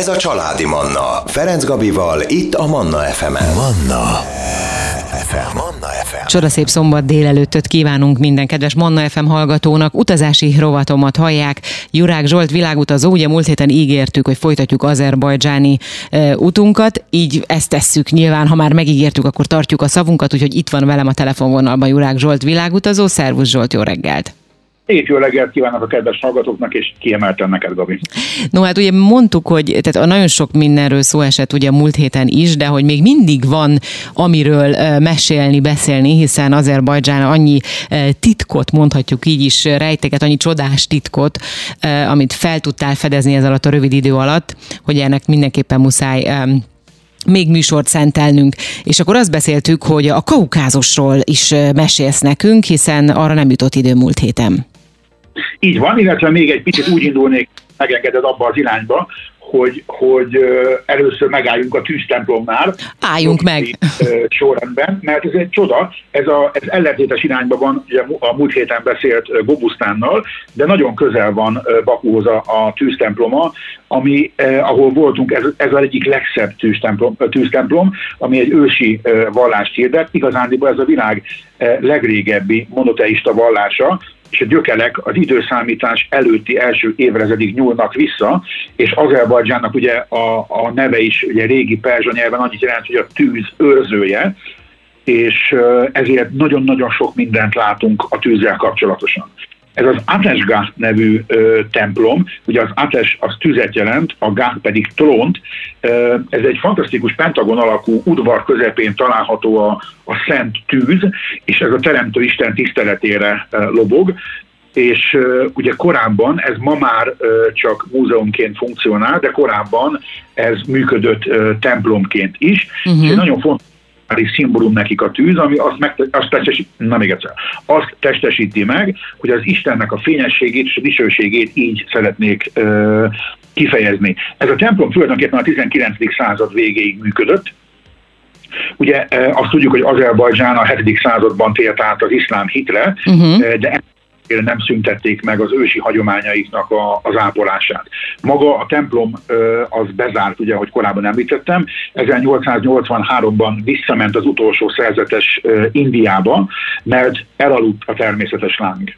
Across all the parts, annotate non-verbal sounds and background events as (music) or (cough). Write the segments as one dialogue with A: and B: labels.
A: Ez a Családi Manna. Ferenc Gabival, itt a Manna FM-en. Manna FM. Manna
B: FM. Csodaszép szombat délelőttöt kívánunk minden kedves Manna FM hallgatónak. Utazási rovatomat hallják. Jurák Zsolt világutazó, ugye múlt héten ígértük, hogy folytatjuk azerbajdzsáni e, utunkat, így ezt tesszük nyilván, ha már megígértük, akkor tartjuk a szavunkat, úgyhogy itt van velem a telefonvonalban Jurák Zsolt világutazó. Szervusz Zsolt, jó reggelt!
C: Szép jó reggelt kívánok a kedves hallgatóknak, és kiemelten neked, Gabi.
B: No hát ugye mondtuk, hogy tehát nagyon sok mindenről szó esett ugye a múlt héten is, de hogy még mindig van amiről mesélni, beszélni, hiszen Azerbajdzsán annyi titkot, mondhatjuk így is, rejteket, annyi csodás titkot, amit fel tudtál fedezni ez alatt a rövid idő alatt, hogy ennek mindenképpen muszáj még műsort szentelnünk, és akkor azt beszéltük, hogy a kaukázusról is mesélsz nekünk, hiszen arra nem jutott idő múlt héten.
C: Így van, illetve még egy picit úgy indulnék, megengeded abba az irányba, hogy, hogy először megálljunk a tűztemplomnál.
B: Álljunk meg!
C: Sorrendben, mert ez egy csoda, ez, a, ez ellentétes irányba van ugye a múlt héten beszélt Gobusztánnal, de nagyon közel van Bakúhoz a, a tűztemploma, ami, eh, ahol voltunk, ez, ez az egyik legszebb tűztemplom, tűztemplom, ami egy ősi eh, vallást hirdet. Igazándiból ez a világ eh, legrégebbi monoteista vallása, és a gyökelek az időszámítás előtti első évrezedig nyúlnak vissza, és Azerbajdzsánnak ugye a, a neve is ugye régi perzsa nyelven annyit jelent, hogy a tűz őrzője, és ezért nagyon-nagyon sok mindent látunk a tűzzel kapcsolatosan. Ez az Atesgah nevű ö, templom, ugye az Ates az tüzet jelent, a Gah pedig trónt. Ö, ez egy fantasztikus pentagon alakú udvar közepén található a, a szent tűz, és ez a Teremtő Isten tiszteletére ö, lobog és uh, ugye korábban, ez ma már uh, csak múzeumként funkcionál, de korábban ez működött uh, templomként is, uh-huh. és egy nagyon fontos egy szimbólum nekik a tűz, ami azt, meg, azt, testesít, na még egyszer, azt testesíti meg, hogy az Istennek a fényességét és a dicsőségét így szeretnék ö, kifejezni. Ez a templom tulajdonképpen a 19. század végéig működött, Ugye azt tudjuk, hogy Azerbajdzsán a 7. században tért át az iszlám hitre, uh-huh. de nem szüntették meg az ősi hagyományaiknak a, az ápolását. Maga a templom az bezárt, ugye, ahogy korábban említettem, 1883-ban visszament az utolsó szerzetes Indiába, mert elaludt a természetes láng.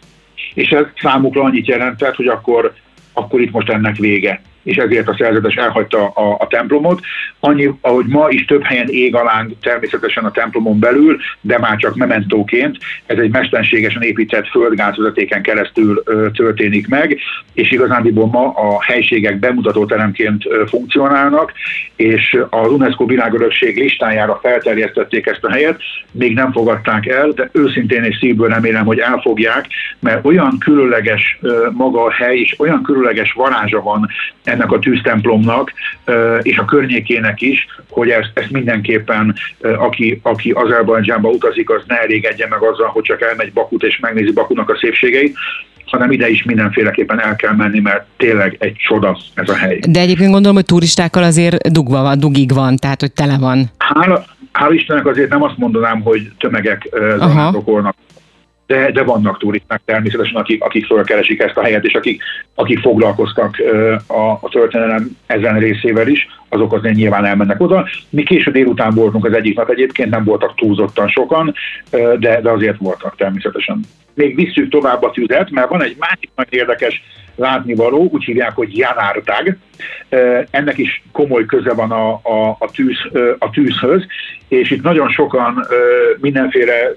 C: És ez számukra annyit jelentett, hogy akkor, akkor itt most ennek vége és ezért a szerzetes elhagyta a, a templomot. Annyi, ahogy ma is több helyen ég aláng természetesen a templomon belül, de már csak mementóként. Ez egy mesterségesen épített földgázvezetéken keresztül ö, történik meg, és igazándiból ma a helységek bemutató teremként ö, funkcionálnak, és az UNESCO világörökség listájára felterjesztették ezt a helyet, még nem fogadták el, de őszintén és szívből remélem, hogy elfogják, mert olyan különleges ö, maga a hely, és olyan különleges varázsa van ennek a tűztemplomnak és a környékének is, hogy ezt, ezt mindenképpen aki, aki Azerbajdzsánba utazik, az ne elégedje meg azzal, hogy csak elmegy Bakut és megnézi Bakunak a szépségeit, hanem ide is mindenféleképpen el kell menni, mert tényleg egy csoda ez a hely.
B: De egyébként gondolom, hogy turistákkal azért dugva van, dugig van, tehát hogy tele van.
C: Hála, hála Istennek azért nem azt mondanám, hogy tömegek zarándokolnak de, de vannak turisták természetesen, akik, akik fölkeresik ezt a helyet, és akik, akik foglalkoztak a, a történelem ezen részével is, azok azért nyilván elmennek oda. Mi késő délután voltunk az egyik nap egyébként, nem voltak túlzottan sokan, de, de azért voltak természetesen. Még visszük tovább a tüzet, mert van egy másik nagy érdekes látnivaló, úgy hívják, hogy Janártág. Ennek is komoly köze van a, a, a, tűz, a tűzhöz, és itt nagyon sokan mindenféle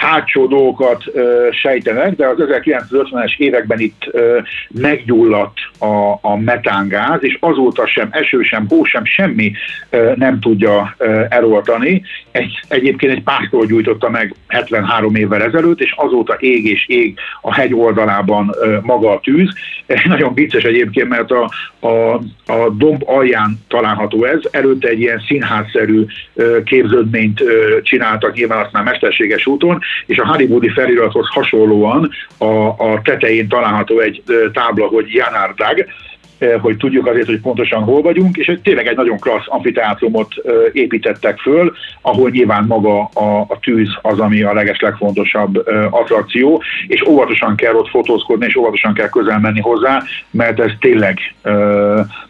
C: hátsó dolgokat ö, sejtenek, de az 1950-es években itt ö, meggyulladt a, a metángáz, és azóta sem eső, sem hó, sem semmi ö, nem tudja ö, eloltani. Egy, egyébként egy pásztor gyújtotta meg 73 évvel ezelőtt, és azóta ég és ég a hegy oldalában ö, maga a tűz. (laughs) Nagyon vicces egyébként, mert a, a, a domb alján található ez. Előtte egy ilyen színházszerű ö, képződményt ö, csináltak, nyilván aztán mesterséges úton, és a hollywoodi felirathoz hasonlóan a, a tetején található egy tábla, hogy Janárdag, hogy tudjuk azért, hogy pontosan hol vagyunk, és tényleg egy nagyon klassz amfiteátrumot építettek föl, ahol nyilván maga a, a tűz az, ami a leges legfontosabb attrakció, és óvatosan kell ott fotózkodni, és óvatosan kell közel menni hozzá, mert ez tényleg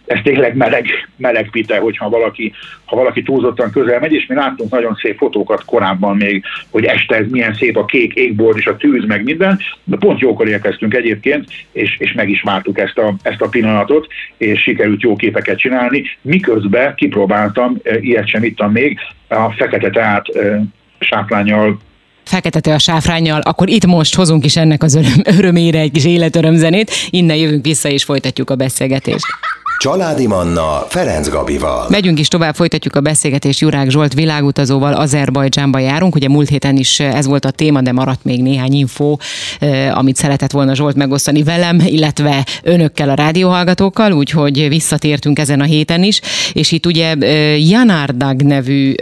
C: ez tényleg meleg, meleg pite, hogyha valaki, ha valaki túlzottan közel megy, és mi láttunk nagyon szép fotókat korábban még, hogy este ez milyen szép a kék égbolt és a tűz, meg minden, de pont jókor érkeztünk egyébként, és, és meg is vártuk ezt a, ezt a pillanatot, és sikerült jó képeket csinálni, miközben kipróbáltam, ilyet sem ittam még, a fekete teát sáplányjal
B: fekete a sáfrányjal, akkor itt most hozunk is ennek az öröm, örömére egy kis életörömzenét, innen jövünk vissza és folytatjuk a beszélgetést.
A: Családi Manna Ferenc Gabival.
B: Megyünk is tovább, folytatjuk a beszélgetést Jurák Zsolt világutazóval, Azerbajdzsánba járunk. Ugye múlt héten is ez volt a téma, de maradt még néhány info, eh, amit szeretett volna Zsolt megosztani velem, illetve önökkel a rádióhallgatókkal, úgyhogy visszatértünk ezen a héten is. És itt ugye eh, Janárdag nevű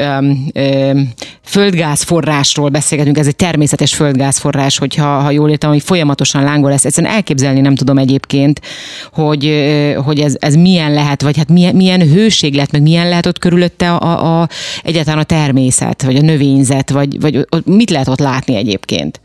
B: földgázforrásról beszélgetünk, ez egy természetes földgázforrás, hogyha ha jól értem, hogy folyamatosan lángol lesz. Egyszerűen elképzelni nem tudom egyébként, hogy, eh, hogy ez, ez milyen lehet, vagy hát milyen, milyen hőség meg milyen lehet ott körülötte a, a, a, egyáltalán a természet, vagy a növényzet, vagy, vagy mit lehet ott látni egyébként?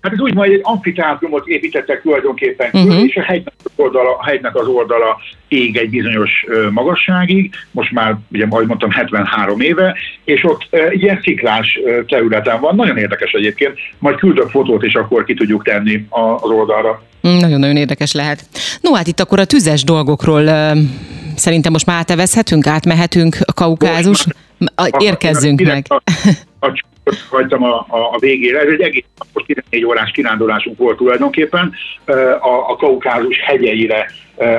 C: Hát ez úgy majd egy amfiteátrumot építettek tulajdonképpen uh-huh. és a hegynek az, oldala, a hegynek az oldala ég egy bizonyos magasságig, most már, ugye, ahogy mondtam, 73 éve, és ott uh, ilyen sziklás területen van, nagyon érdekes egyébként, majd küldök fotót, és akkor ki tudjuk tenni az oldalra.
B: Mm, nagyon-nagyon érdekes lehet. No, hát itt akkor a tüzes dolgokról szerintem most már átevezhetünk, átmehetünk a kaukázus. Érkezzünk meg. A,
C: a hagytam a, a, a végére. Ez egy egész napos 14 órás kirándulásunk volt tulajdonképpen. A, a kaukázus hegyeire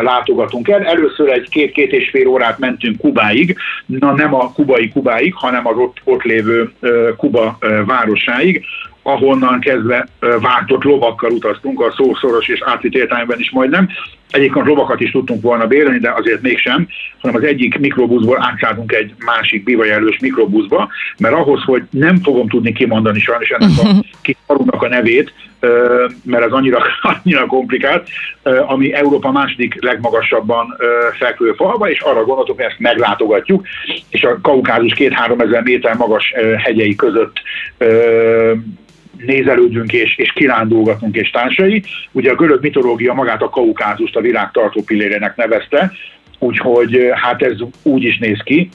C: látogatunk el. Először egy két-két és fél órát mentünk Kubáig, na nem a kubai Kubáig, hanem az ott, ott lévő Kuba városáig, ahonnan kezdve váltott lovakkal utaztunk, a szószoros és átvitt értelemben is majdnem. Egyébként lovakat is tudtunk volna bérelni, de azért mégsem, hanem az egyik mikrobuszból átszálltunk egy másik bivajelős mikrobuszba, mert ahhoz, hogy nem fogom tudni kimondani sajnos ennek a kis a nevét, mert ez annyira, (laughs) annyira komplikált, ami Európa második legmagasabban fekvő falva, és arra gondoltuk, hogy ezt meglátogatjuk, és a Kaukázus két-három ezer méter magas hegyei között nézelődünk és, és kirándulgatunk és társai. Ugye a görög mitológia magát a kaukázust a világ tartó pillérének nevezte, úgyhogy hát ez úgy is néz ki.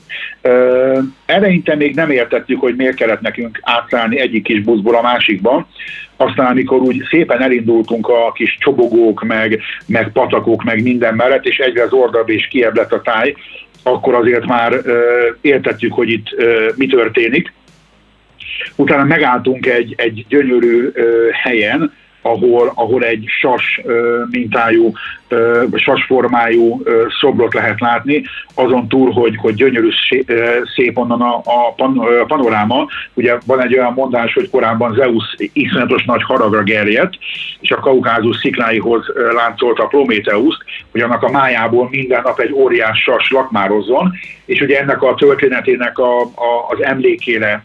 C: Eleinte még nem értettük, hogy miért kellett nekünk átszállni egyik kis buszból a másikba, aztán amikor úgy szépen elindultunk a kis csobogók, meg, meg patakok, meg minden mellett, és egyre zordabb és kiebb lett a táj, akkor azért már értettük, hogy itt mi történik Utána megálltunk egy, egy gyönyörű helyen, ahol, ahol egy sas mintájú, sasformájú szobrot lehet látni, azon túl, hogy, hogy gyönyörű szép onnan a, a, pan, a panoráma. Ugye van egy olyan mondás, hogy korábban Zeus iszonyatos nagy haragra gerjedt, és a kaukázus szikláihoz láncolta a Prométeuszt, hogy annak a májából minden nap egy óriás sas lakmározzon, és ugye ennek a történetének a, a, az emlékére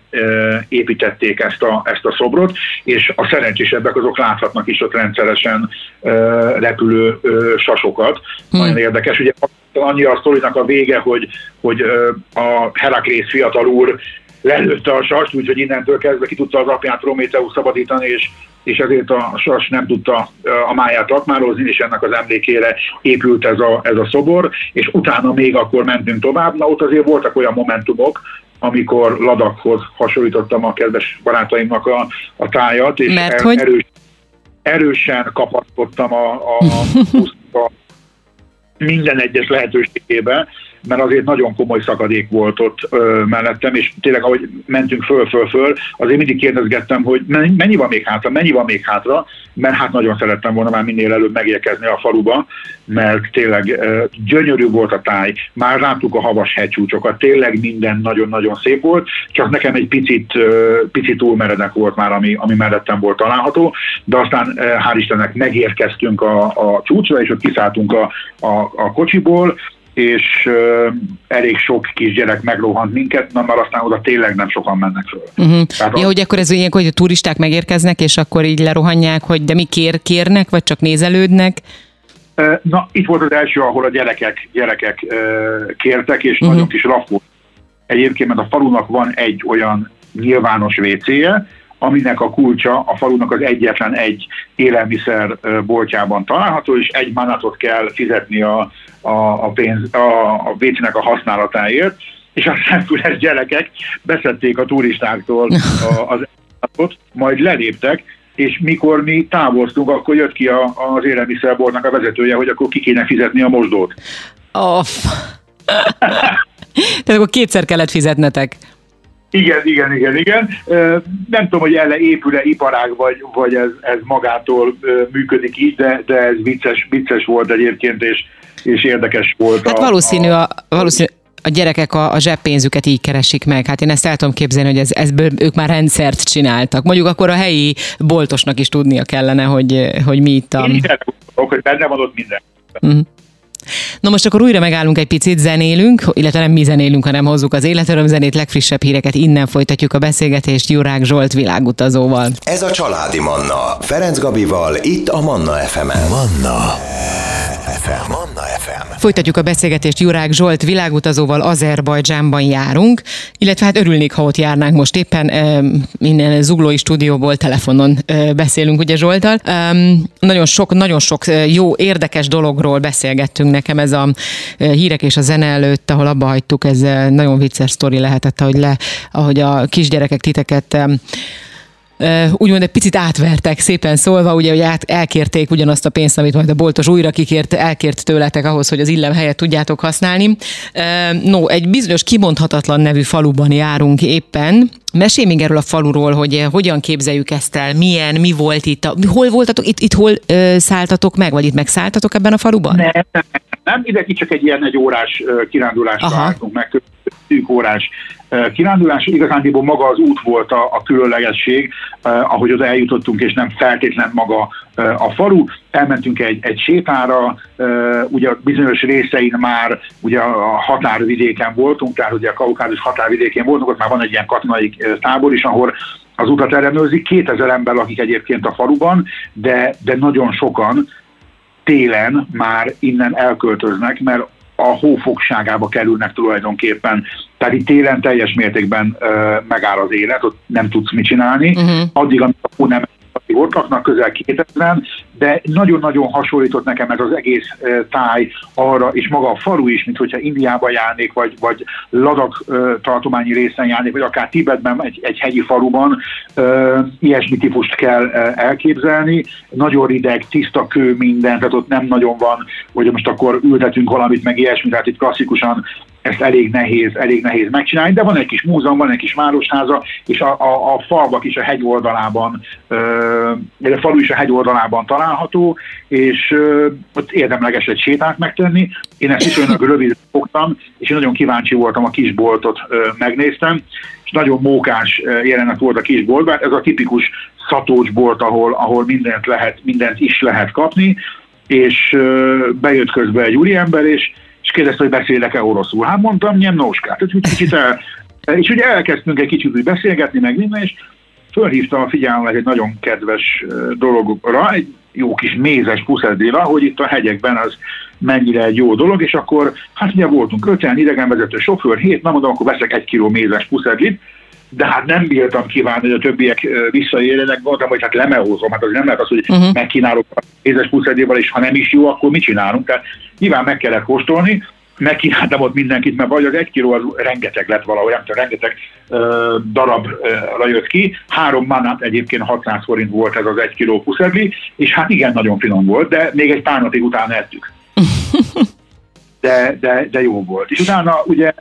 C: építették ezt a, ezt a szobrot, és a szerencsésebbek azok láthatnak is ott rendszeresen repülő sasokat. Hmm. Nagyon érdekes, ugye annyi a sztorinak a vége, hogy, hogy a Heraklész fiatal úr lelőtte a sast, úgyhogy innentől kezdve ki tudta az apját Prométeusz szabadítani, és, és ezért a sas nem tudta a máját lakmározni, és ennek az emlékére épült ez a, ez a szobor, és utána még akkor mentünk tovább. Na ott azért voltak olyan momentumok, amikor Ladakhoz hasonlítottam a kedves barátaimnak a, a tájat, és
B: Mert er, hogy? erős,
C: erősen kapaszkodtam a, a, (laughs) a minden egyes lehetőségében, mert azért nagyon komoly szakadék volt ott ö, mellettem, és tényleg ahogy mentünk föl, föl, föl, azért mindig kérdezgettem, hogy mennyi van még hátra, mennyi van még hátra, mert hát nagyon szerettem volna már minél előbb megérkezni a faluba, mert tényleg ö, gyönyörű volt a táj, már láttuk a havas hegycsúcsokat, tényleg minden nagyon-nagyon szép volt, csak nekem egy picit, ö, picit túl meredek volt már, ami, ami mellettem volt található, de aztán hál' Istennek megérkeztünk a, a csúcsra, és ott kiszálltunk a, a, a kocsiból, és uh, elég sok kisgyerek megrohant minket, na már aztán oda tényleg nem sokan mennek föl.
B: Uh-huh. Tehát ja, a... hogy akkor ez ilyenkor, hogy a turisták megérkeznek, és akkor így lerohanják, hogy de mi kér, kérnek, vagy csak nézelődnek?
C: Na, itt volt az első, ahol a gyerekek, gyerekek uh, kértek, és uh-huh. nagyon kis raf volt. Egyébként, mert a falunak van egy olyan nyilvános WC-je, aminek a kulcsa a falunak az egyetlen egy élelmiszer boltjában található, és egy manatot kell fizetni a, a, a, pénz, a, a vécének a használatáért, és a szemfüles gyerekek beszedték a turistáktól a, az állatot, majd leléptek, és mikor mi távoztunk, akkor jött ki a, az élelmiszerboltnak a vezetője, hogy akkor ki kéne fizetni a mosdót.
B: Oh. (laughs) Tehát akkor kétszer kellett fizetnetek.
C: Igen, igen, igen, igen. Nem tudom, hogy ele épül-e iparág, vagy, vagy ez, ez magától működik így, de, de ez vicces, vicces volt egyébként, és, és érdekes volt.
B: Hát a, valószínű, a, valószínű a gyerekek a, a zseppénzüket így keresik meg. Hát én ezt el tudom képzelni, hogy ez, ezből ők már rendszert csináltak. Mondjuk akkor a helyi boltosnak is tudnia kellene, hogy, hogy mi itt a...
C: Én hogy benne van ott minden. Uh-huh.
B: Na most akkor újra megállunk egy picit, zenélünk, illetve nem mi zenélünk, hanem hozzuk az életörömzenét, legfrissebb híreket, innen folytatjuk a beszélgetést Jurák Zsolt világutazóval.
A: Ez a Családi Manna, Ferenc Gabival, itt a Manna FM-en. Manna FM. Manna
B: FM. Folytatjuk a beszélgetést Jurák Zsolt világutazóval, Azerbajdzsánban járunk, illetve hát örülnék, ha ott járnánk most éppen innen zuglói stúdióból telefonon beszélünk ugye Zsoltal. Nagyon sok, nagyon sok jó, érdekes dologról beszélgettünk nekem ez a hírek és a zene előtt, ahol abba hagytuk, ez nagyon vicces sztori lehetett, ahogy, le, ahogy a kisgyerekek titeket úgymond egy picit átvertek, szépen szólva, ugye, hogy át, elkérték ugyanazt a pénzt, amit majd a boltos újra kikért, elkért tőletek ahhoz, hogy az illem helyet tudjátok használni. No, egy bizonyos kimondhatatlan nevű faluban járunk éppen. Mesélj még erről a faluról, hogy hogyan képzeljük ezt el, milyen, mi volt itt, hol voltatok, itt, itt hol ö, szálltatok meg, vagy itt megszálltatok ebben a faluban?
C: Nem, nem, nem ide csak egy ilyen egy órás kirándulásra álltunk meg, szűk órás kirándulás. Igazándiból maga az út volt a, a különlegesség, ahogy oda eljutottunk, és nem feltétlen maga a falu. Elmentünk egy, egy sétára, ugye bizonyos részein már ugye a határvidéken voltunk, tehát ugye a kaukázus határvidékén voltunk, ott már van egy ilyen katonai tábor is, ahol az utat ellenőrzik. 2000 ember lakik egyébként a faluban, de, de nagyon sokan télen már innen elköltöznek, mert a hófogságába kerülnek tulajdonképpen. Tehát itt télen teljes mértékben uh, megáll az élet, ott nem tudsz mit csinálni. Uh-huh. Addig, amíg a hó nem ott laknak közel 2000 de nagyon-nagyon hasonlított nekem ez az egész táj arra, és maga a falu is, mint hogyha Indiába járnék, vagy, vagy Ladak tartományi részen járnék, vagy akár Tibetben, egy, egy hegyi faluban, ilyesmi típust kell elképzelni. Nagyon rideg, tiszta kő minden, tehát ott nem nagyon van, hogy most akkor ültetünk valamit, meg ilyesmi, tehát itt klasszikusan ezt elég nehéz, elég nehéz megcsinálni, de van egy kis múzeum, van egy kis városháza, és a, a, a falvak is a hegy oldalában, a falu is a hegy oldalában található, és ott érdemleges egy sétát megtenni. Én ezt viszonylag rövid fogtam, és én nagyon kíváncsi voltam, a kisboltot megnéztem, és nagyon mókás jelenet volt a kisboltban. Ez a tipikus szatócsbolt, ahol, ahol mindent lehet, mindent is lehet kapni, és bejött közben egy úriember, és és kérdezte, hogy beszélek-e oroszul. Hát mondtam, nem nóskát. Tehát, kicsit el, és ugye elkezdtünk egy kicsit úgy beszélgetni, meg minden, és fölhívta a figyelmet egy nagyon kedves dologra, egy jó kis mézes puszedéla, hogy itt a hegyekben az mennyire egy jó dolog, és akkor hát ugye voltunk öten, idegenvezető sofőr, hét, nem mondom, akkor veszek egy kiló mézes puszedlit, de hát nem bírtam kívánni, hogy a többiek visszaérjenek, mondtam, hogy hát lemehozom, hát az nem lehet az, hogy uh-huh. megkínálok a mézes puszedéval, és ha nem is jó, akkor mit csinálunk? Tehát nyilván meg kellett kóstolni, megkínáltam ott mindenkit, mert vagy az egy kiló az rengeteg lett valahogy, nem tudom, rengeteg ö, darabra jött ki. Három manát egyébként 600 forint volt ez az egy kiló puszedli, és hát igen, nagyon finom volt, de még egy pár napig utána ettük. (laughs) De, de, de jó volt. És utána ugye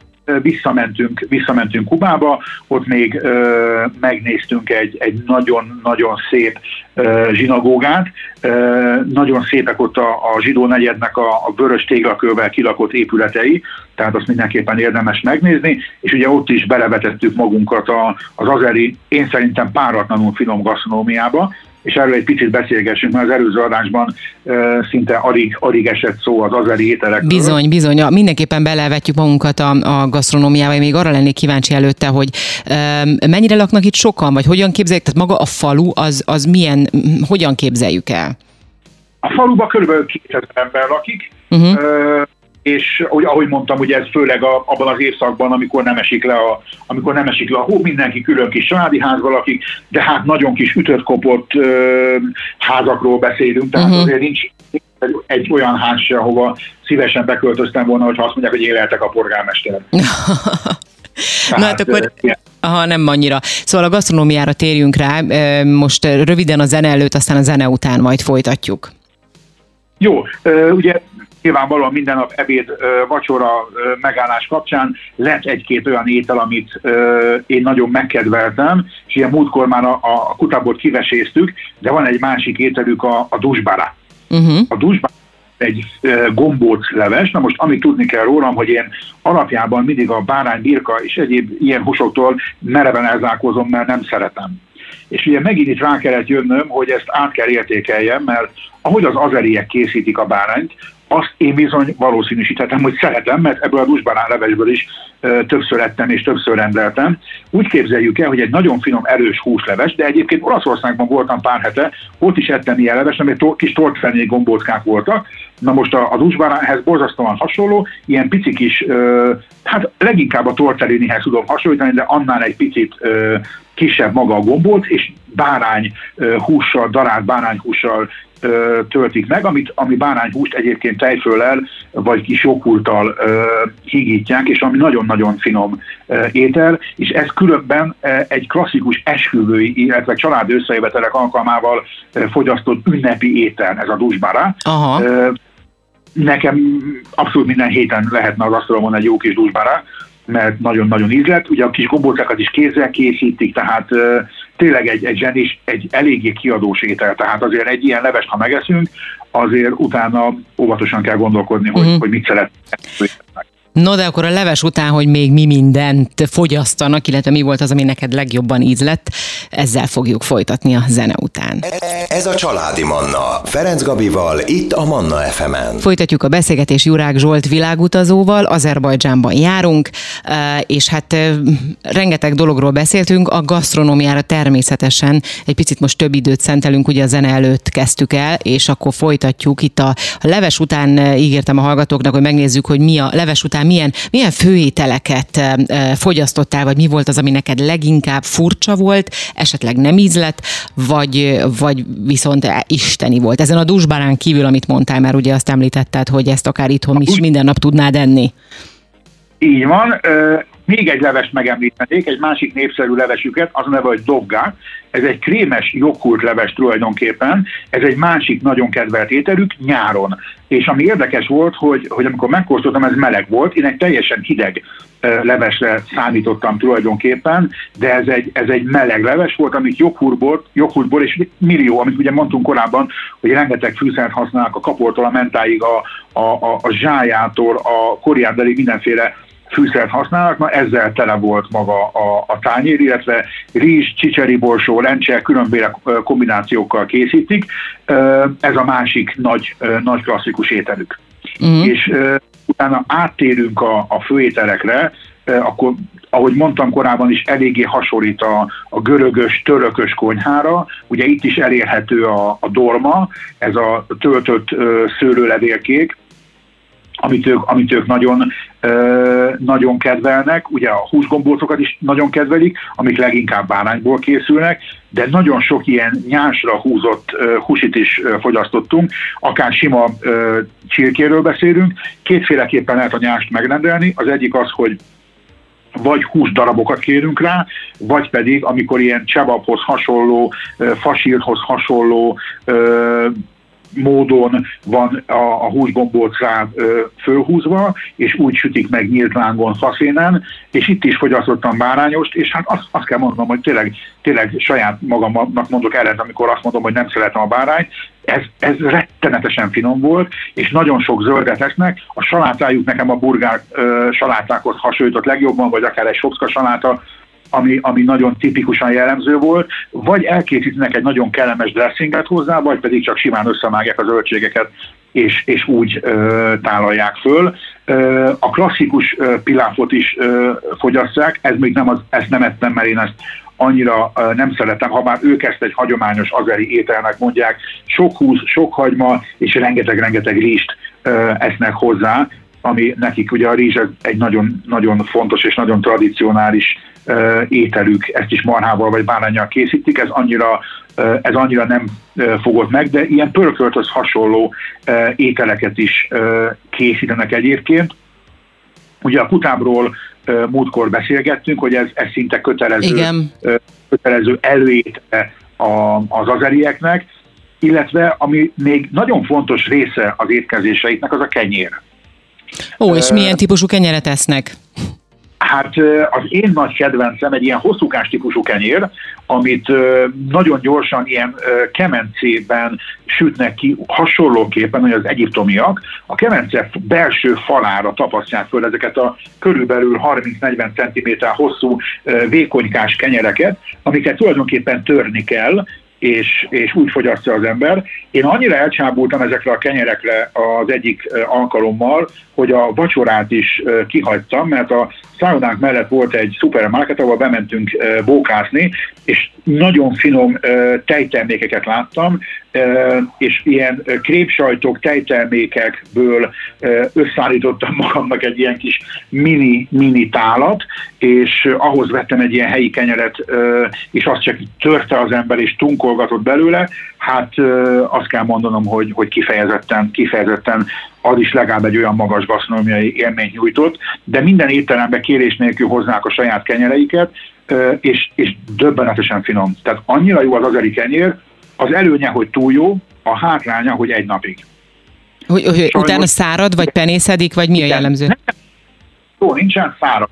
C: visszamentünk, visszamentünk Kubába, ott még ö, megnéztünk egy, egy nagyon-nagyon szép ö, zsinagógát. Ö, nagyon szépek ott a, a zsidó negyednek a, a vörös téglakővel kilakott épületei, tehát azt mindenképpen érdemes megnézni, és ugye ott is belevetettük magunkat a, az azeri, én szerintem páratlanul finom gasztronómiába, és erről egy picit beszélgessünk, mert az előző adásban uh, szinte alig, alig esett szó az azeri ételekről.
B: Bizony, bizony. Mindenképpen belevetjük magunkat a, a gasztronómiába, még arra lennék kíváncsi előtte, hogy um, mennyire laknak itt sokan, vagy hogyan képzeljük, tehát maga a falu, az, az milyen, hogyan képzeljük el?
C: A faluban kb. 2000 ember lakik, uh-huh. uh, és ahogy mondtam, ugye ez főleg a, abban az évszakban, amikor nem esik le a, amikor nem esik le a hó, mindenki külön kis családi házban lakik, de hát nagyon kis ütött kopott ö, házakról beszélünk, tehát uh-huh. azért nincs egy olyan ház se, ahova szívesen beköltöztem volna, hogyha azt mondják, hogy éleltek a polgármester. (laughs)
B: Na hát akkor, aha, nem annyira. Szóval a gasztronómiára térjünk rá, most röviden a zene előtt, aztán a zene után majd folytatjuk.
C: Jó, ugye nyilvánvalóan minden nap ebéd, vacsora, megállás kapcsán lett egy-két olyan étel, amit én nagyon megkedveltem, és ilyen múltkor már a, a kutábot kiveséztük, de van egy másik ételük, a, a dusbara. Uh-huh. A dusbara egy gombóc leves. Na most amit tudni kell rólam, hogy én alapjában mindig a bárány, birka és egyéb ilyen húsoktól mereven elzárkózom, mert nem szeretem. És ugye megint itt rá kellett jönnöm, hogy ezt át kell értékeljem, mert ahogy az azeriek készítik a bárányt, azt én bizony valószínűsíthetem, hogy szeretem, mert ebből a dusbanán levesből is ö, többször ettem és többször rendeltem. Úgy képzeljük el, hogy egy nagyon finom, erős húsleves, de egyébként Olaszországban voltam pár hete, ott is ettem ilyen leves, amely to- kis tortfenék gombóckák voltak. Na most a, a dusbanánhez borzasztóan hasonló, ilyen pici kis, ö, hát leginkább a tortellinihez tudom hasonlítani, de annál egy picit ö, kisebb maga a gombóc, és bárány hússal, darált bárányhússal töltik meg, amit, ami bárányhúst egyébként tejföllel vagy kis joghurttal hígítják, és ami nagyon-nagyon finom étel, és ez különben egy klasszikus esküvői, illetve család összejövetelek alkalmával fogyasztott ünnepi étel, ez a dusbára. Aha. Nekem abszolút minden héten lehetne az asztalomon egy jó kis dusbára, mert nagyon-nagyon ízlet. Ugye a kis gombócákat is kézzel készítik, tehát tényleg egy, egy zsenis, egy eléggé kiadós étel. Tehát azért egy ilyen levest, ha megeszünk, azért utána óvatosan kell gondolkodni, hogy, uh-huh. hogy mit szeretnék.
B: No, de akkor a leves után, hogy még mi mindent fogyasztanak, illetve mi volt az, ami neked legjobban ízlett, ezzel fogjuk folytatni a zene után.
A: Ez a Családi Manna. Ferenc Gabival, itt a Manna fm -en.
B: Folytatjuk a beszélgetés Jurák Zsolt világutazóval, Azerbajdzsánban járunk, eh, és hát eh, rengeteg dologról beszéltünk, a gasztronómiára természetesen egy picit most több időt szentelünk, ugye a zene előtt kezdtük el, és akkor folytatjuk. Itt a, a leves után ígértem a hallgatóknak, hogy megnézzük, hogy mi a leves után milyen, milyen főételeket fogyasztottál, vagy mi volt az, ami neked leginkább furcsa volt, esetleg nem ízlet, vagy, vagy viszont isteni volt. Ezen a dusbárán kívül, amit mondtál, mert ugye azt említetted, hogy ezt akár itthon is minden nap tudnád enni.
C: Így van. Még egy levest megemlítenék, egy másik népszerű levesüket, az neve, hogy doggá. Ez egy krémes joghurt leves tulajdonképpen, ez egy másik nagyon kedvelt ételük nyáron. És ami érdekes volt, hogy, hogy amikor megkóstoltam, ez meleg volt, én egy teljesen hideg levesre számítottam tulajdonképpen, de ez egy, ez egy meleg leves volt, amit joghurtból, joghurtból és millió, amit ugye mondtunk korábban, hogy rengeteg fűszert használnak a kaportól, a mentáig, a, a, a, a zsájától, a koriándelig mindenféle fűszert használnak, na ezzel tele volt maga a, a tányér, illetve rizs, csicseri borsó, lencse, különböző kombinációkkal készítik. Ez a másik nagy, nagy klasszikus ételük. Mm. És utána áttérünk a, a főételekre, akkor ahogy mondtam korábban is, eléggé hasonlít a, a görögös, törökös konyhára. Ugye itt is elérhető a, a dorma, ez a töltött szőlőlevélkék, amit ők, amit ők nagyon, ö, nagyon kedvelnek. Ugye a húsgombócokat is nagyon kedvelik, amik leginkább bárányból készülnek, de nagyon sok ilyen nyásra húzott ö, húsit is ö, fogyasztottunk, akár sima ö, csirkéről beszélünk. Kétféleképpen lehet a nyást megrendelni. Az egyik az, hogy vagy húsdarabokat kérünk rá, vagy pedig, amikor ilyen csebabhoz hasonló, fasírhoz hasonló módon van a, a húsgombóc rá ö, fölhúzva, és úgy sütik meg nyílt lángon faszénen, és itt is fogyasztottam bárányost, és hát azt, azt kell mondanom, hogy tényleg, tényleg saját magamnak mondok ellent, amikor azt mondom, hogy nem szeretem a bárányt, ez, ez rettenetesen finom volt, és nagyon sok zöldet esznek. A salátájuk nekem a burgár ö, salátákhoz hasonlított legjobban, vagy akár egy sopszka saláta, ami, ami nagyon tipikusan jellemző volt, vagy elkészítenek egy nagyon kellemes dressinget hozzá, vagy pedig csak simán összemágják a zöldségeket, és, és úgy ö, tálalják föl. Ö, a klasszikus ö, piláfot is ö, fogyasztják, ez még nem az, ezt nem ettem, mert én ezt annyira ö, nem szeretem, ha már ők ezt egy hagyományos azeri ételnek mondják, sok hús, sok hagyma és rengeteg-rengeteg list ö, esznek hozzá, ami nekik ugye a rizs egy nagyon, nagyon fontos és nagyon tradicionális ételük, ezt is marhával vagy bárányjal készítik, ez annyira, ez annyira nem fogott meg, de ilyen pörkölthöz hasonló ételeket is készítenek egyébként. Ugye a kutábról múltkor beszélgettünk, hogy ez, ez szinte kötelező, Igen. kötelező előéte az azerieknek, illetve ami még nagyon fontos része az étkezéseiknek, az a kenyér.
B: Ó, és milyen típusú kenyeret esznek?
C: Hát az én nagy kedvencem egy ilyen hosszúkás típusú kenyér, amit nagyon gyorsan ilyen kemencében sütnek ki, hasonlóképpen, hogy az egyiptomiak. A kemence belső falára tapasztják föl ezeket a körülbelül 30-40 cm hosszú vékonykás kenyereket, amiket tulajdonképpen törni kell, és, és úgy fogyasztja az ember. Én annyira elcsábultam ezekre a kenyerekre az egyik alkalommal, hogy a vacsorát is kihagytam, mert a szállodánk mellett volt egy szupermarket, ahol bementünk bókászni, és nagyon finom tejtermékeket láttam, és ilyen krépsajtok, tejtermékekből összeállítottam magamnak egy ilyen kis mini, mini tálat, és ahhoz vettem egy ilyen helyi kenyeret, és azt csak törte az ember, és tunkolgatott belőle, hát azt kell mondanom, hogy, hogy kifejezetten, kifejezetten az is legalább egy olyan magas gasztronómiai élményt nyújtott, de minden étterembe kérés nélkül hoznák a saját kenyereiket, és, és döbbenetesen finom. Tehát annyira jó az azeri kenyér, az előnye, hogy túl jó, a hátránya, hogy egy napig.
B: Hogy, hogy Sajnos, utána szárad, vagy penészedik, vagy mi a jellemző?
C: Jó, nincsen szárad.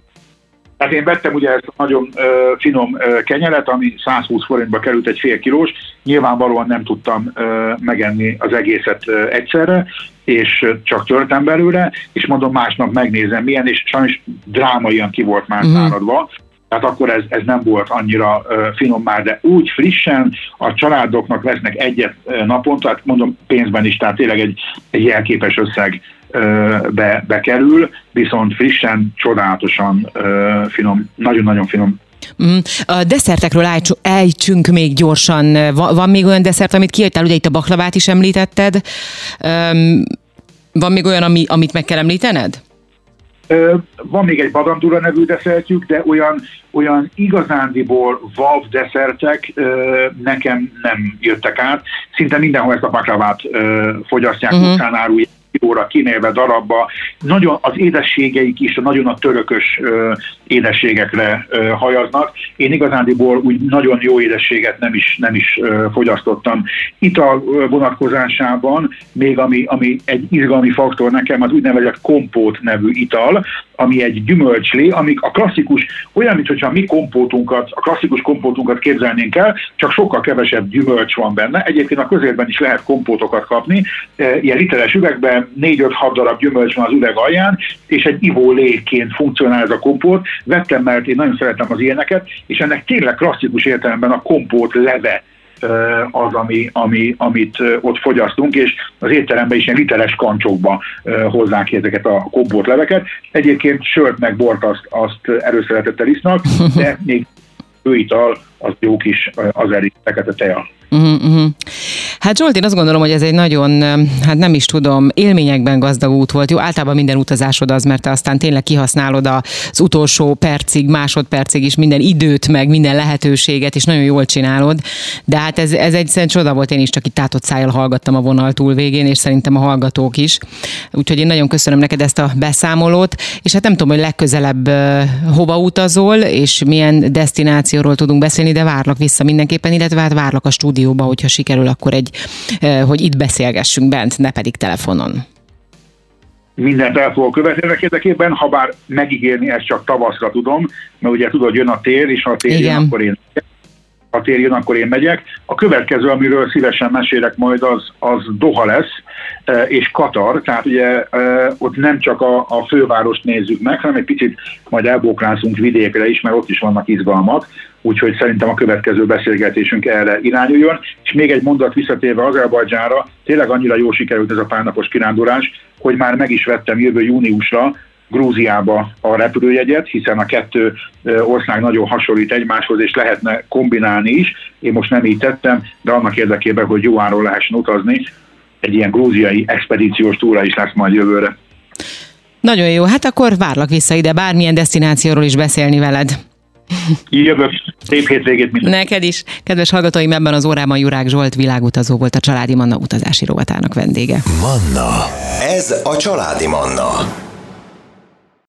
C: Tehát én vettem ugye ezt a nagyon uh, finom uh, kenyeret, ami 120 forintba került egy fél kilós. Nyilvánvalóan nem tudtam uh, megenni az egészet uh, egyszerre, és csak törtem belőle, és mondom másnap megnézem milyen, és sajnos drámaian ki volt már uh-huh. száradva. Tehát akkor ez, ez nem volt annyira uh, finom már, de úgy frissen a családoknak vesznek egyet uh, naponta, tehát mondom pénzben is, tehát tényleg egy, egy jelképes összeg be, bekerül, viszont frissen, csodálatosan finom, nagyon-nagyon finom
B: mm, a desszertekről ejtsünk még gyorsan. Van, még olyan desszert, amit kihagytál? Ugye itt a baklavát is említetted. Van még olyan, ami, amit meg kell említened?
C: Van még egy badandura nevű desszertjük, de olyan, olyan igazándiból vav desszertek nekem nem jöttek át. Szinte mindenhol ezt a baklavát fogyasztják, uh-huh. utcán árulják kilóra, kinélve darabba. Nagyon az édességeik is nagyon a törökös ö, édességekre ö, hajaznak. Én igazándiból úgy nagyon jó édességet nem is, nem is ö, fogyasztottam. Ital vonatkozásában még ami, ami egy izgalmi faktor nekem az úgynevezett kompót nevű ital, ami egy gyümölcslé, amik a klasszikus, olyan, mintha mi kompótunkat, a klasszikus kompótunkat képzelnénk el, csak sokkal kevesebb gyümölcs van benne. Egyébként a közérben is lehet kompótokat kapni, ilyen literes üvegben, négy-öt-hat darab gyümölcs van az üveg alján, és egy ivó légként funkcionál ez a kompót. Vettem, mert én nagyon szeretem az ilyeneket, és ennek tényleg klasszikus értelemben a kompót leve az, ami, ami, amit ott fogyasztunk, és az étteremben is ilyen literes kancsokba hozzák ki ezeket a leveket. Egyébként sört meg bort azt, azt erőszeretettel isznak, de még főital az jó kis azeri fekete teja. Uh-huh, uh-huh.
B: Hát Zsolt, én azt gondolom, hogy ez egy nagyon, hát nem is tudom, élményekben gazdag út volt. Jó, általában minden utazásod az, mert te aztán tényleg kihasználod az utolsó percig, másodpercig is minden időt, meg minden lehetőséget, és nagyon jól csinálod. De hát ez, ez egy csoda volt, én is csak itt tátott szájjal hallgattam a vonal túl végén, és szerintem a hallgatók is. Úgyhogy én nagyon köszönöm neked ezt a beszámolót, és hát nem tudom, hogy legközelebb hova utazol, és milyen destinációról tudunk beszélni, de várlak vissza mindenképpen, illetve hát várlak a stúdióba, hogyha sikerül akkor egy hogy itt beszélgessünk bent, ne pedig telefonon.
C: Mindent el fogok követni ennek érdekében, ha bár megígérni ezt csak tavaszra tudom, mert ugye tudod, jön a tér, és ha a tér jön, akkor én ha tér jön, akkor én megyek. A következő, amiről szívesen mesélek majd, az, az Doha lesz, és Katar, tehát ugye ott nem csak a, a fővárost nézzük meg, hanem egy picit majd elbókrászunk vidékre is, mert ott is vannak izgalmak, úgyhogy szerintem a következő beszélgetésünk erre irányuljon. És még egy mondat visszatérve Azerbajdzsára, tényleg annyira jó sikerült ez a párnapos kirándulás, hogy már meg is vettem jövő júniusra Grúziába a repülőjegyet, hiszen a kettő ország nagyon hasonlít egymáshoz, és lehetne kombinálni is. Én most nem így tettem, de annak érdekében, hogy jó áron lehessen utazni, egy ilyen grúziai expedíciós túra is lesz majd jövőre.
B: Nagyon jó, hát akkor várlak vissza ide, bármilyen destinációról is beszélni veled.
C: Jövök, szép hétvégét
B: minden. Neked is. Kedves hallgatóim, ebben az órában Jurák Zsolt világutazó volt a Családi Manna utazási rovatának vendége.
A: Manna. Ez a Családi Manna.